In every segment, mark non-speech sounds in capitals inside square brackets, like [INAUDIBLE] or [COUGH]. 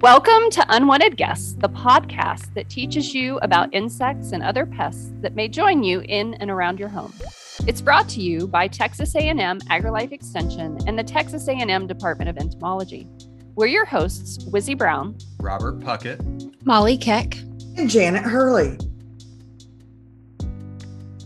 Welcome to Unwanted Guests, the podcast that teaches you about insects and other pests that may join you in and around your home. It's brought to you by Texas A&M AgriLife Extension and the Texas A&M Department of Entomology. We're your hosts, Wizzy Brown, Robert Puckett, Molly Keck, and Janet Hurley.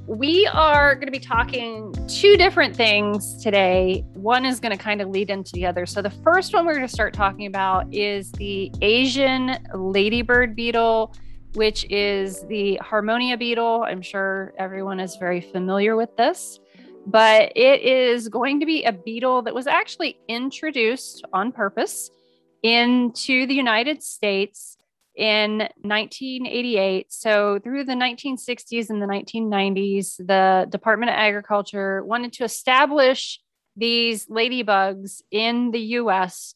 We are going to be talking two different things today. One is going to kind of lead into the other. So, the first one we're going to start talking about is the Asian ladybird beetle, which is the Harmonia beetle. I'm sure everyone is very familiar with this, but it is going to be a beetle that was actually introduced on purpose into the United States in 1988. So, through the 1960s and the 1990s, the Department of Agriculture wanted to establish these ladybugs in the US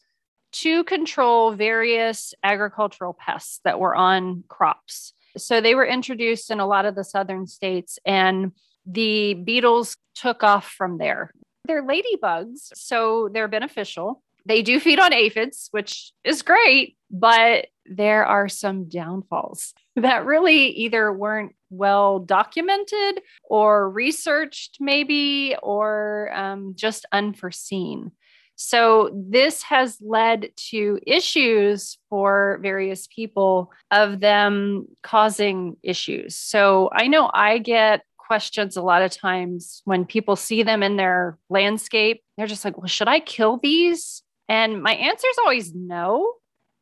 to control various agricultural pests that were on crops. So, they were introduced in a lot of the southern states, and the beetles took off from there. They're ladybugs, so they're beneficial. They do feed on aphids, which is great, but there are some downfalls [LAUGHS] that really either weren't well documented or researched, maybe, or um, just unforeseen. So, this has led to issues for various people of them causing issues. So, I know I get questions a lot of times when people see them in their landscape. They're just like, well, should I kill these? And my answer is always no,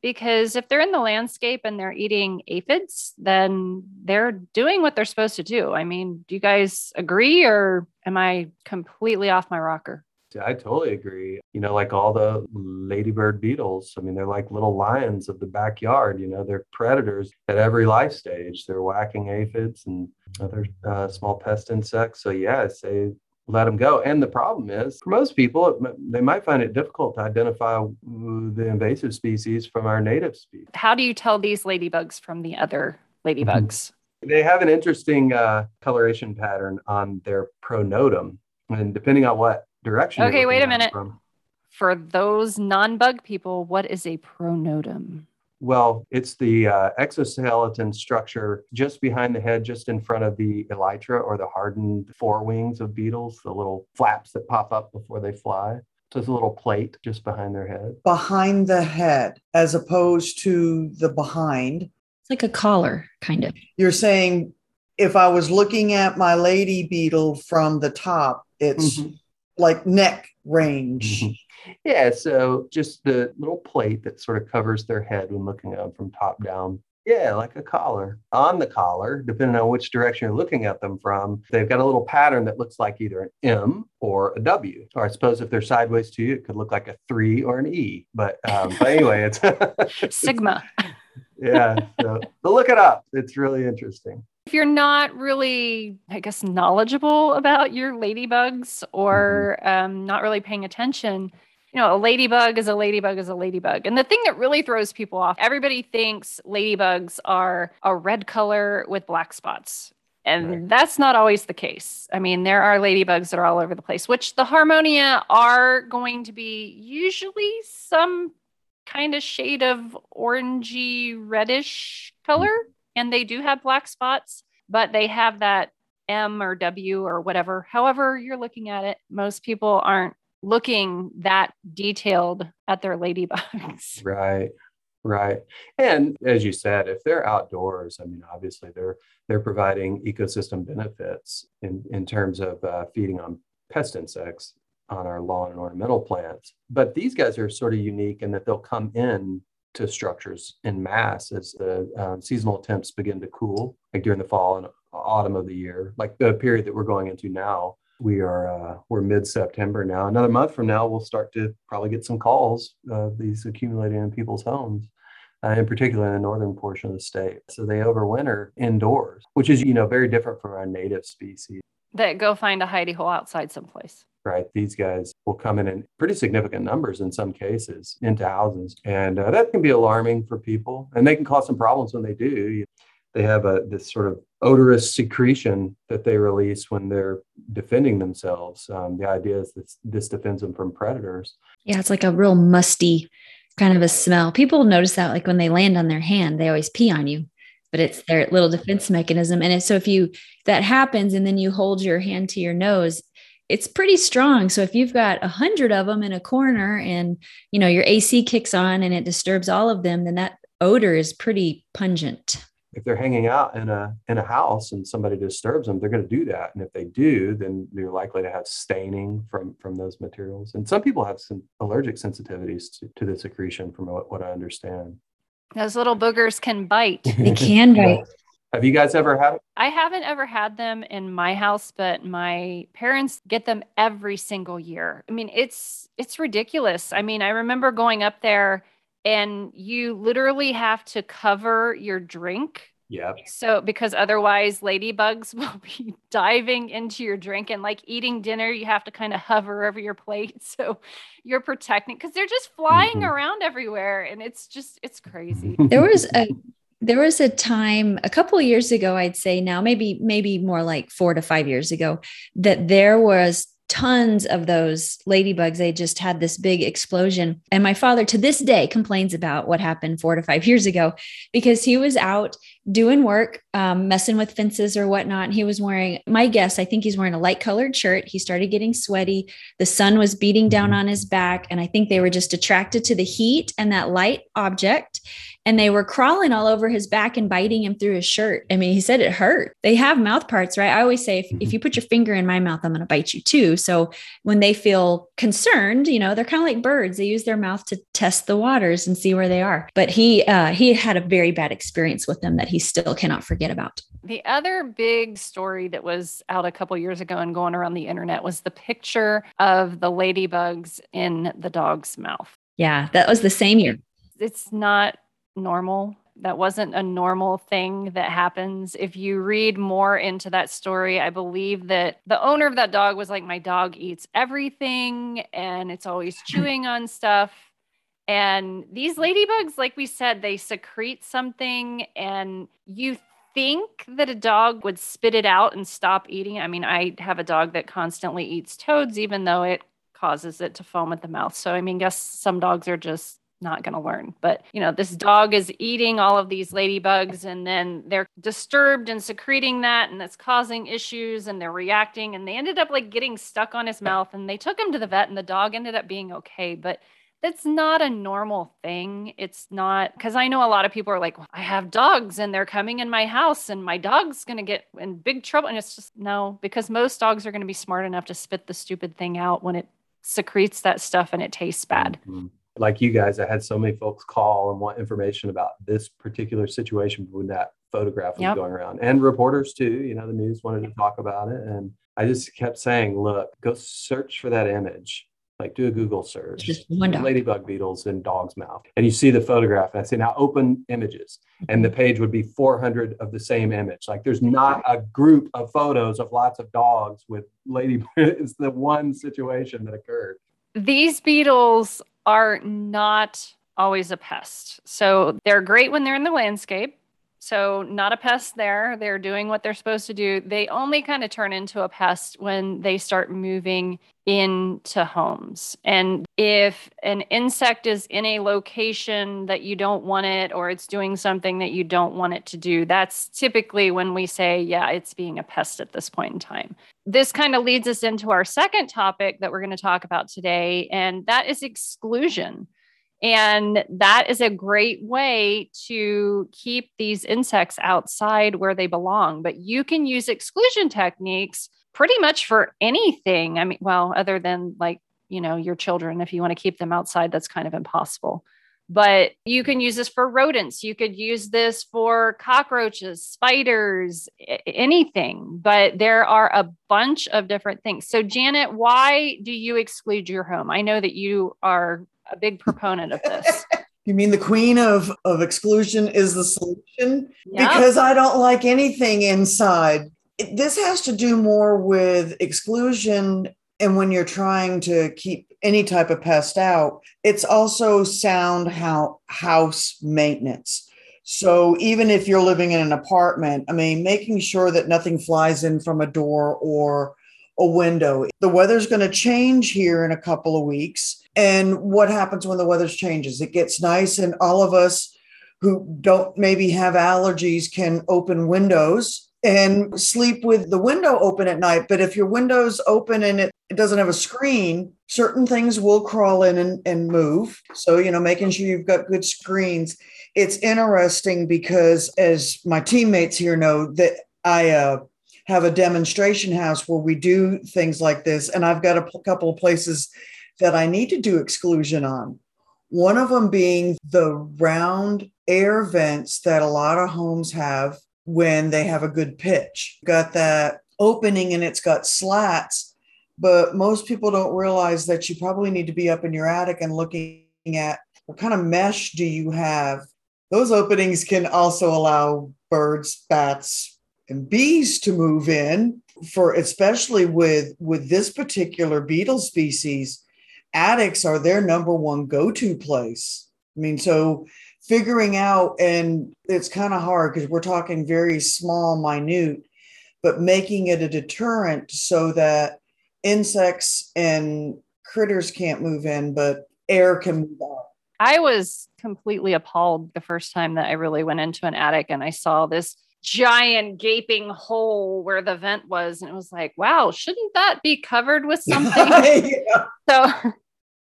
because if they're in the landscape and they're eating aphids, then they're doing what they're supposed to do. I mean, do you guys agree or am I completely off my rocker? Yeah, I totally agree. You know, like all the ladybird beetles, I mean, they're like little lions of the backyard. You know, they're predators at every life stage. They're whacking aphids and other uh, small pest insects. So, yeah, I say let them go. And the problem is, for most people, they might find it difficult to identify the invasive species from our native species. How do you tell these ladybugs from the other ladybugs? They have an interesting uh, coloration pattern on their pronotum, and depending on what direction. Okay, wait a minute. From, for those non-bug people, what is a pronotum? Well, it's the uh, exoskeleton structure just behind the head, just in front of the elytra or the hardened forewings of beetles, the little flaps that pop up before they fly. So it's a little plate just behind their head. Behind the head, as opposed to the behind. It's like a collar, kind of. You're saying if I was looking at my lady beetle from the top, it's mm-hmm. like neck range. Mm-hmm. Yeah, so just the little plate that sort of covers their head when looking at them from top down. Yeah, like a collar. On the collar, depending on which direction you're looking at them from, they've got a little pattern that looks like either an M or a W. Or I suppose if they're sideways to you, it could look like a three or an E. But, um, but anyway, it's [LAUGHS] [LAUGHS] Sigma. yeah, so, so look it up. It's really interesting if you're not really, I guess, knowledgeable about your ladybugs or mm-hmm. um, not really paying attention, you know, a ladybug is a ladybug is a ladybug. And the thing that really throws people off, everybody thinks ladybugs are a red color with black spots. And right. that's not always the case. I mean, there are ladybugs that are all over the place, which the Harmonia are going to be usually some kind of shade of orangey reddish color. Mm-hmm. And they do have black spots, but they have that M or W or whatever, however you're looking at it. Most people aren't looking that detailed at their ladybugs. [LAUGHS] Right. Right. And as you said, if they're outdoors, I mean, obviously they're they're providing ecosystem benefits in, in terms of uh, feeding on pest insects on our lawn and ornamental plants. But these guys are sort of unique in that they'll come in to structures in mass as the uh, seasonal temps begin to cool, like during the fall and autumn of the year, like the period that we're going into now we are uh, we're mid-september now. Another month from now we'll start to probably get some calls of these accumulating in people's homes uh, in particular in the northern portion of the state. So they overwinter indoors which is you know very different from our native species. That go find a hidey hole outside someplace. Right. These guys will come in in pretty significant numbers in some cases into houses and uh, that can be alarming for people and they can cause some problems when they do they have a this sort of odorous secretion that they release when they're defending themselves. Um, the idea is that this defends them from predators. Yeah, it's like a real musty kind of a smell. People notice that like when they land on their hand, they always pee on you, but it's their little defense mechanism. And so if you that happens and then you hold your hand to your nose, it's pretty strong. So if you've got a hundred of them in a corner and you know your AC kicks on and it disturbs all of them, then that odor is pretty pungent. If they're hanging out in a in a house and somebody disturbs them, they're going to do that. And if they do, then you're likely to have staining from from those materials. And some people have some allergic sensitivities to, to the secretion, from what, what I understand. Those little boogers can bite. [LAUGHS] They can bite. Have you guys ever had? I haven't ever had them in my house, but my parents get them every single year. I mean, it's it's ridiculous. I mean, I remember going up there and you literally have to cover your drink. Yep. So because otherwise ladybugs [LAUGHS] will be diving into your drink and like eating dinner, you have to kind of hover over your plate [LAUGHS] so you're protecting because they're just flying mm-hmm. around everywhere and it's just it's crazy. [LAUGHS] There was a there was a time a couple of years ago i'd say now maybe maybe more like four to five years ago that there was tons of those ladybugs. They just had this big explosion. And my father to this day complains about what happened four to five years ago because he was out doing work um, messing with fences or whatnot and he was wearing my guess i think he's wearing a light colored shirt he started getting sweaty the sun was beating down mm-hmm. on his back and i think they were just attracted to the heat and that light object and they were crawling all over his back and biting him through his shirt. I mean, he said it hurt. They have mouth parts, right? I always say, if, if mm-hmm. you put your finger in my mouth, I'm going to bite you too. So when they feel concerned, you know, they're kind of like birds. They use their mouth to test the waters and see where they are. But he, uh, he had a very bad experience with them that he still cannot forget about. The other big story that was out a couple years ago and going around the internet was the picture of the ladybugs in the dog's mouth. Yeah, that was the same year. It's not normal. That wasn't a normal thing that happens. If you read more into that story, I believe that the owner of that dog was like, My dog eats everything and it's always chewing on stuff. And these ladybugs, like we said, they secrete something, and you think that a dog would spit it out and stop eating. I mean, I have a dog that constantly eats toads, even though it causes it to foam at the mouth. So, I mean, guess some dogs are just not going to learn. But, you know, this dog is eating all of these ladybugs and then they're disturbed and secreting that and that's causing issues and they're reacting and they ended up like getting stuck on his mouth and they took him to the vet and the dog ended up being okay. But that's not a normal thing. It's not because I know a lot of people are like, well, I have dogs and they're coming in my house and my dog's going to get in big trouble. And it's just no, because most dogs are going to be smart enough to spit the stupid thing out when it secretes that stuff and it tastes bad. Mm-hmm like you guys, I had so many folks call and want information about this particular situation when that photograph was yep. going around, and reporters too. You know, the news wanted to talk about it, and I just kept saying, "Look, go search for that image." Like do a Google search, just ladybug beetles in dog's mouth, and you see the photograph. And I say now open images, and the mm-hmm. page would be 400 of the same image. Like there's not a group of photos of lots of dogs with ladybug. [LAUGHS] It's the one situation that occurred. These beetles are not always a pest. So they're great when they're in the landscape. So, not a pest there. They're doing what they're supposed to do. They only kind of turn into a pest when they start moving into homes. And if an insect is in a location that you don't want it, or it's doing something that you don't want it to do, that's typically when we say, yeah, it's being a pest at this point in time. This kind of leads us into our second topic that we're going to talk about today, and that is exclusion. And that is a great way to keep these insects outside where they belong. But you can use exclusion techniques pretty much for anything. I mean, well, other than like, you know, your children, if you want to keep them outside, that's kind of impossible. But you can use this for rodents. You could use this for cockroaches, spiders, anything. But there are a bunch of different things. So, Janet, why do you exclude your home? I know that you are a big proponent of this. [LAUGHS] You mean the queen of, of exclusion is the solution? Yep. Because I don't like anything inside. It, this has to do more with exclusion. And when you're trying to keep any type of pest out, it's also sound how, house maintenance. So even if you're living in an apartment, I mean, making sure that nothing flies in from a door or a window. The weather's going to change here in a couple of weeks. And what happens when the weather changes? It gets nice, and all of us who don't maybe have allergies can open windows and sleep with the window open at night. But if your window's open and it, it doesn't have a screen, certain things will crawl in and, and move. So, you know, making sure you've got good screens. It's interesting because, as my teammates here know, that I uh, have a demonstration house where we do things like this. And I've got a p- couple of places that I need to do exclusion on. One of them being the round air vents that a lot of homes have when they have a good pitch. Got that opening and it's got slats, but most people don't realize that you probably need to be up in your attic and looking at what kind of mesh do you have. Those openings can also allow birds, bats, and bees to move in for especially with with this particular beetle species attics are their number one go-to place. I mean so figuring out and it's kind of hard because we're talking very small minute but making it a deterrent so that insects and critters can't move in but air can move out. I was completely appalled the first time that i really went into an attic and i saw this giant gaping hole where the vent was and it was like wow shouldn't that be covered with [LAUGHS] something? Yeah. so [LAUGHS]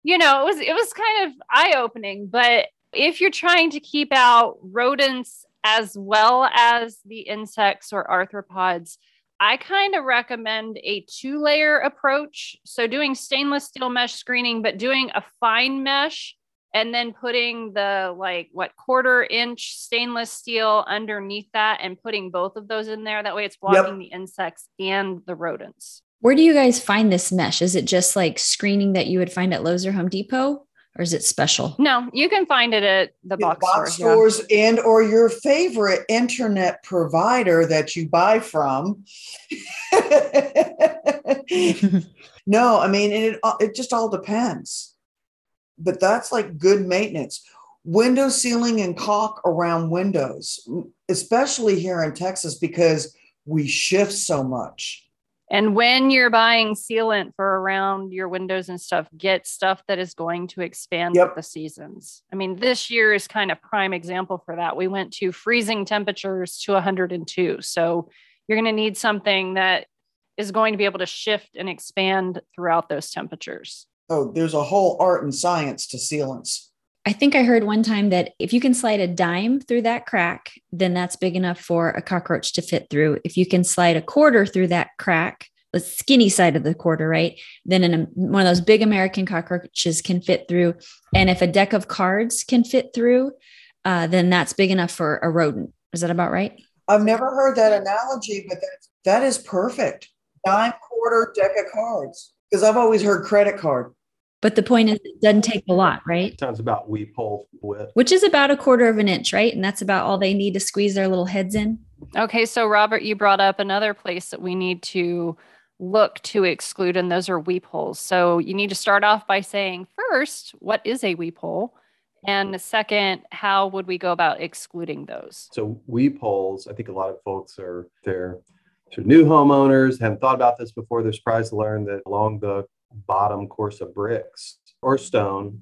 you know it was it was kind of eye opening but if you're trying to keep out rodents as well as the insects or arthropods I kind of recommend a two layer approach. So, doing stainless steel mesh screening, but doing a fine mesh and then putting the like what quarter inch stainless steel underneath that and putting both of those in there that way it's blocking yep. the insects and the rodents where do you guys find this mesh is it just like screening that you would find at Lowe's or Home Depot or is it special no you can find it at the box, box stores, stores yeah. and or your favorite internet provider that you buy from [LAUGHS] no i mean it uh, it just all depends but that's like good maintenance. Window sealing and caulk around windows, especially here in Texas, because we shift so much. And when you're buying sealant for around your windows and stuff, get stuff that is going to expand yep. with the seasons. I mean, this year is kind of prime example for that. We went to freezing temperatures to 102. So you're going to need something that is going to be able to shift and expand throughout those temperatures oh, there's a whole art and science to sealants. I think I heard one time that if you can slide a dime through that crack, then that's big enough for a cockroach to fit through. If you can slide a quarter through that crack, the skinny side of the quarter, right? Then in one of those big American cockroaches can fit through. And if a deck of cards can fit through, uh, then that's big enough for a rodent. Is that about right? I've never heard that analogy, but that, that is perfect. Dime quarter deck of cards. Because I've always heard credit card. But the point is, it doesn't take a lot, right? Sounds about weep hole width, which is about a quarter of an inch, right? And that's about all they need to squeeze their little heads in. Okay, so Robert, you brought up another place that we need to look to exclude, and those are weep holes. So you need to start off by saying first, what is a weep hole? And second, how would we go about excluding those? So weep holes, I think a lot of folks are there. So new homeowners haven't thought about this before. They're surprised to learn that along the bottom course of bricks or stone,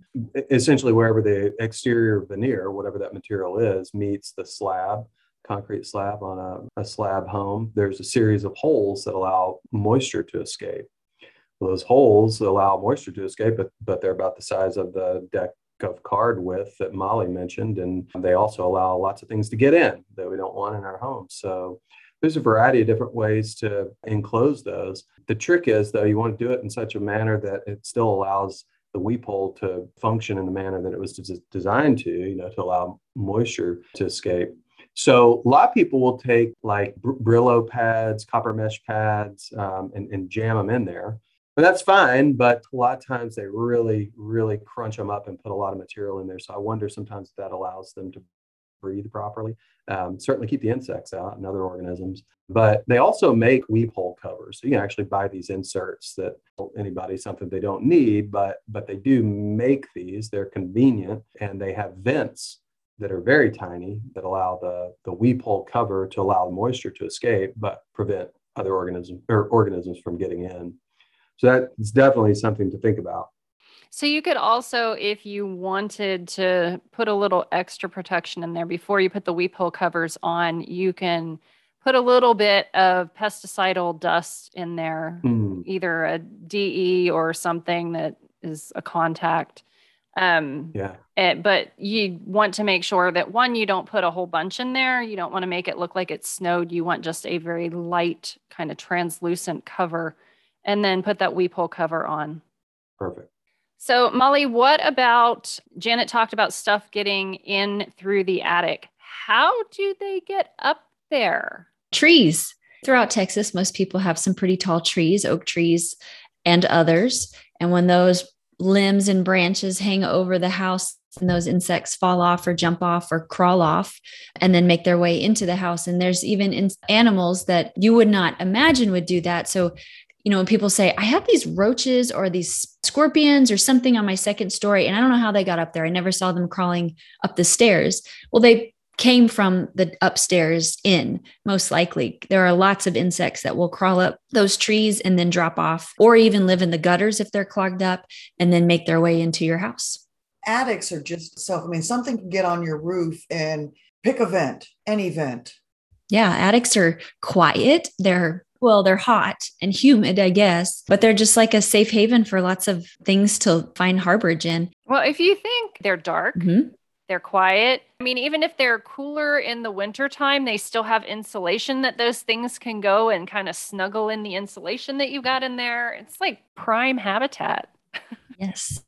essentially wherever the exterior veneer, whatever that material is, meets the slab, concrete slab on a, a slab home, there's a series of holes that allow moisture to escape. Those holes allow moisture to escape, but, but they're about the size of the deck of card width that Molly mentioned. And they also allow lots of things to get in that we don't want in our homes. So there's a variety of different ways to enclose those. The trick is, though, you want to do it in such a manner that it still allows the weep hole to function in the manner that it was designed to, you know, to allow moisture to escape. So a lot of people will take like Brillo pads, copper mesh pads, um, and, and jam them in there. And that's fine, but a lot of times they really, really crunch them up and put a lot of material in there. So I wonder sometimes that allows them to breathe properly. Um, certainly keep the insects out and other organisms, but they also make weep hole covers. So you can actually buy these inserts that anybody something they don't need, but but they do make these. They're convenient and they have vents that are very tiny that allow the, the weep hole cover to allow moisture to escape, but prevent other organisms or organisms from getting in. So that's definitely something to think about. So you could also, if you wanted to put a little extra protection in there before you put the weep hole covers on, you can put a little bit of pesticidal dust in there, mm. either a DE or something that is a contact. Um, yeah. It, eh, but you want to make sure that one, you don't put a whole bunch in there. You don't want to make it look like it snowed. You want just a very light, kind of translucent cover, and then put that weep hole cover on. Perfect. So, Molly, what about Janet talked about stuff getting in through the attic? How do they get up there? Trees. Throughout Texas, most people have some pretty tall trees, oak trees and others. And when those limbs and branches hang over the house and those insects fall off or jump off or crawl off and then make their way into the house. And there's even in animals that you would not imagine would do that. So, you know, when people say, I have these roaches or these scorpions or something on my second story, and I don't know how they got up there. I never saw them crawling up the stairs. Well, they came from the upstairs in, most likely. There are lots of insects that will crawl up those trees and then drop off, or even live in the gutters if they're clogged up and then make their way into your house. Attics are just self, I mean, something can get on your roof and pick a vent, any vent. Yeah, attics are quiet. They're well, they're hot and humid, I guess, but they're just like a safe haven for lots of things to find harborage in. Well, if you think they're dark, mm-hmm. They're quiet. I mean, even if they're cooler in the wintertime, they still have insulation that those things can go and kind of snuggle in the insulation that you got in there. It's like prime habitat. [LAUGHS] yes.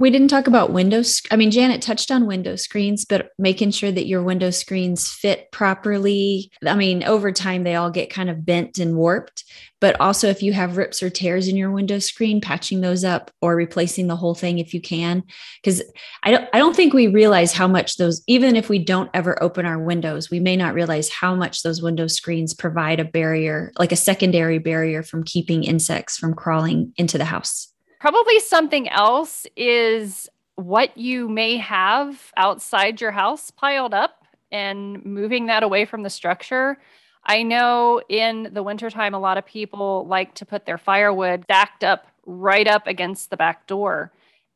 We didn't talk about windows. I mean, Janet touched on window screens, but making sure that your window screens fit properly. I mean, over time, they all get kind of bent and warped. But also, if you have rips or tears in your window screen, patching those up or replacing the whole thing if you can. Because I don't, I don't think we realize how much those, even if we don't ever open our windows, we may not realize how much those window screens provide a barrier, like a secondary barrier from keeping insects from crawling into the house. Probably something else is what you may have outside your house piled up and moving that away from the structure. I know in the wintertime, a lot of people like to put their firewood stacked up right up against the back door.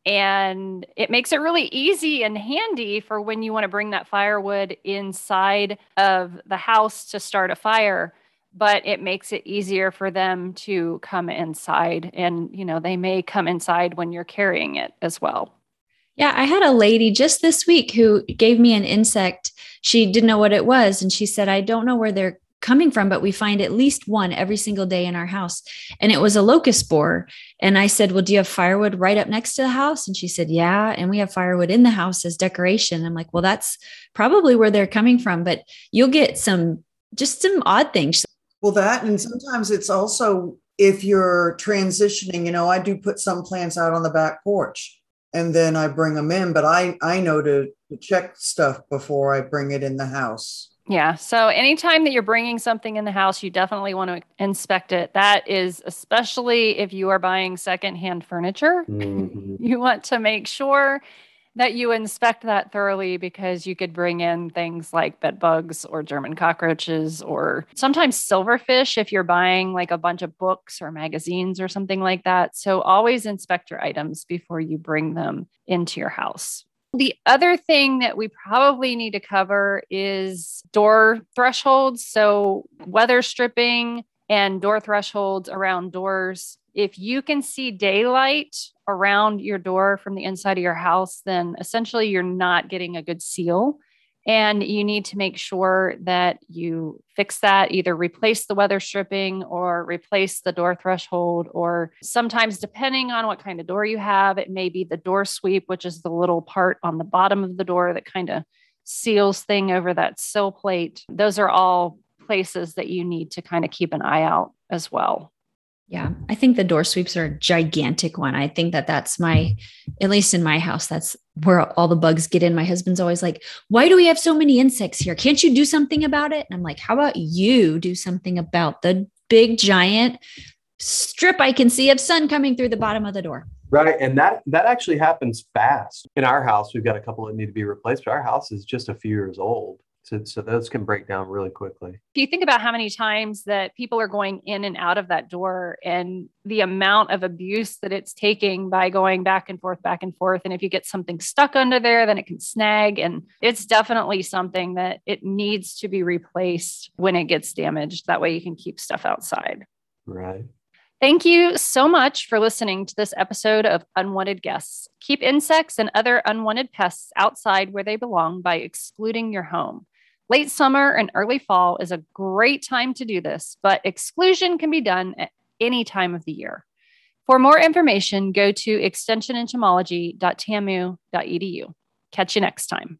And it makes it really easy and handy for when you want to bring that firewood inside of the house to start a fire but it makes it easier for them to come inside and you know they may come inside when you're carrying it as well. Yeah i had a lady just this week who gave me an insect. She didn't know what it was and she said i don't know where they're coming from but we find at least one every single day in our house. And it was a locust borer and i said well do you have firewood right up next to the house? And she said yeah and we have firewood in the house as decoration. I'm like well that's probably where they're coming from but you'll get some just some odd things well, that and sometimes it's also if you're transitioning, you know, I do put some plants out on the back porch and then I bring them in, but I I know to, to check stuff before I bring it in the house. Yeah. So anytime that you're bringing something in the house, you definitely want to inspect it. That is especially if you are buying secondhand furniture. Mm-hmm. [LAUGHS] you want to make sure that you inspect that thoroughly because you could bring in things like bed bugs or German cockroaches or sometimes silverfish if you're buying like a bunch of books or magazines or something like that. So always inspect your items before you bring them into your house. The other thing that we probably need to cover is door thresholds. So, weather stripping and door thresholds around doors if you can see daylight around your door from the inside of your house, then essentially you're not getting a good seal. And you need to make sure that you fix that, either replace the weather stripping or replace the door threshold. Or sometimes, depending on what kind of door you have, it may be the door sweep, which is the little part on the bottom of the door that kind of seals thing over that sill plate. Those are all places that you need to kind of keep an eye out as well. Yeah, I think the door sweeps are a gigantic one. I think that that's my, at least in my house, that's where all the bugs get in. My husband's always like, Why do we have so many insects here? Can't you do something about it? And I'm like, How about you do something about the big, giant strip I can see of sun coming through the bottom of the door? Right. And that that actually happens fast. In our house, we've got a couple that need to be replaced, but our house is just a few years old. So, so those can break down really quickly. If you think about how many times that people are going in and out of that door and the amount of abuse that it's taking by going back and forth, back and forth. And if you get something stuck under there, then it can snag. And it's definitely something that it needs to be replaced when it gets damaged. That way you can keep stuff outside. Right. Thank you so much for listening to this episode of Unwanted Guests. Keep insects and other unwanted pests outside where they belong by excluding your home. Late summer and early fall is a great time to do this, but exclusion can be done at any time of the year. For more information, go to extensionentomology.tamu.edu. Catch you next time.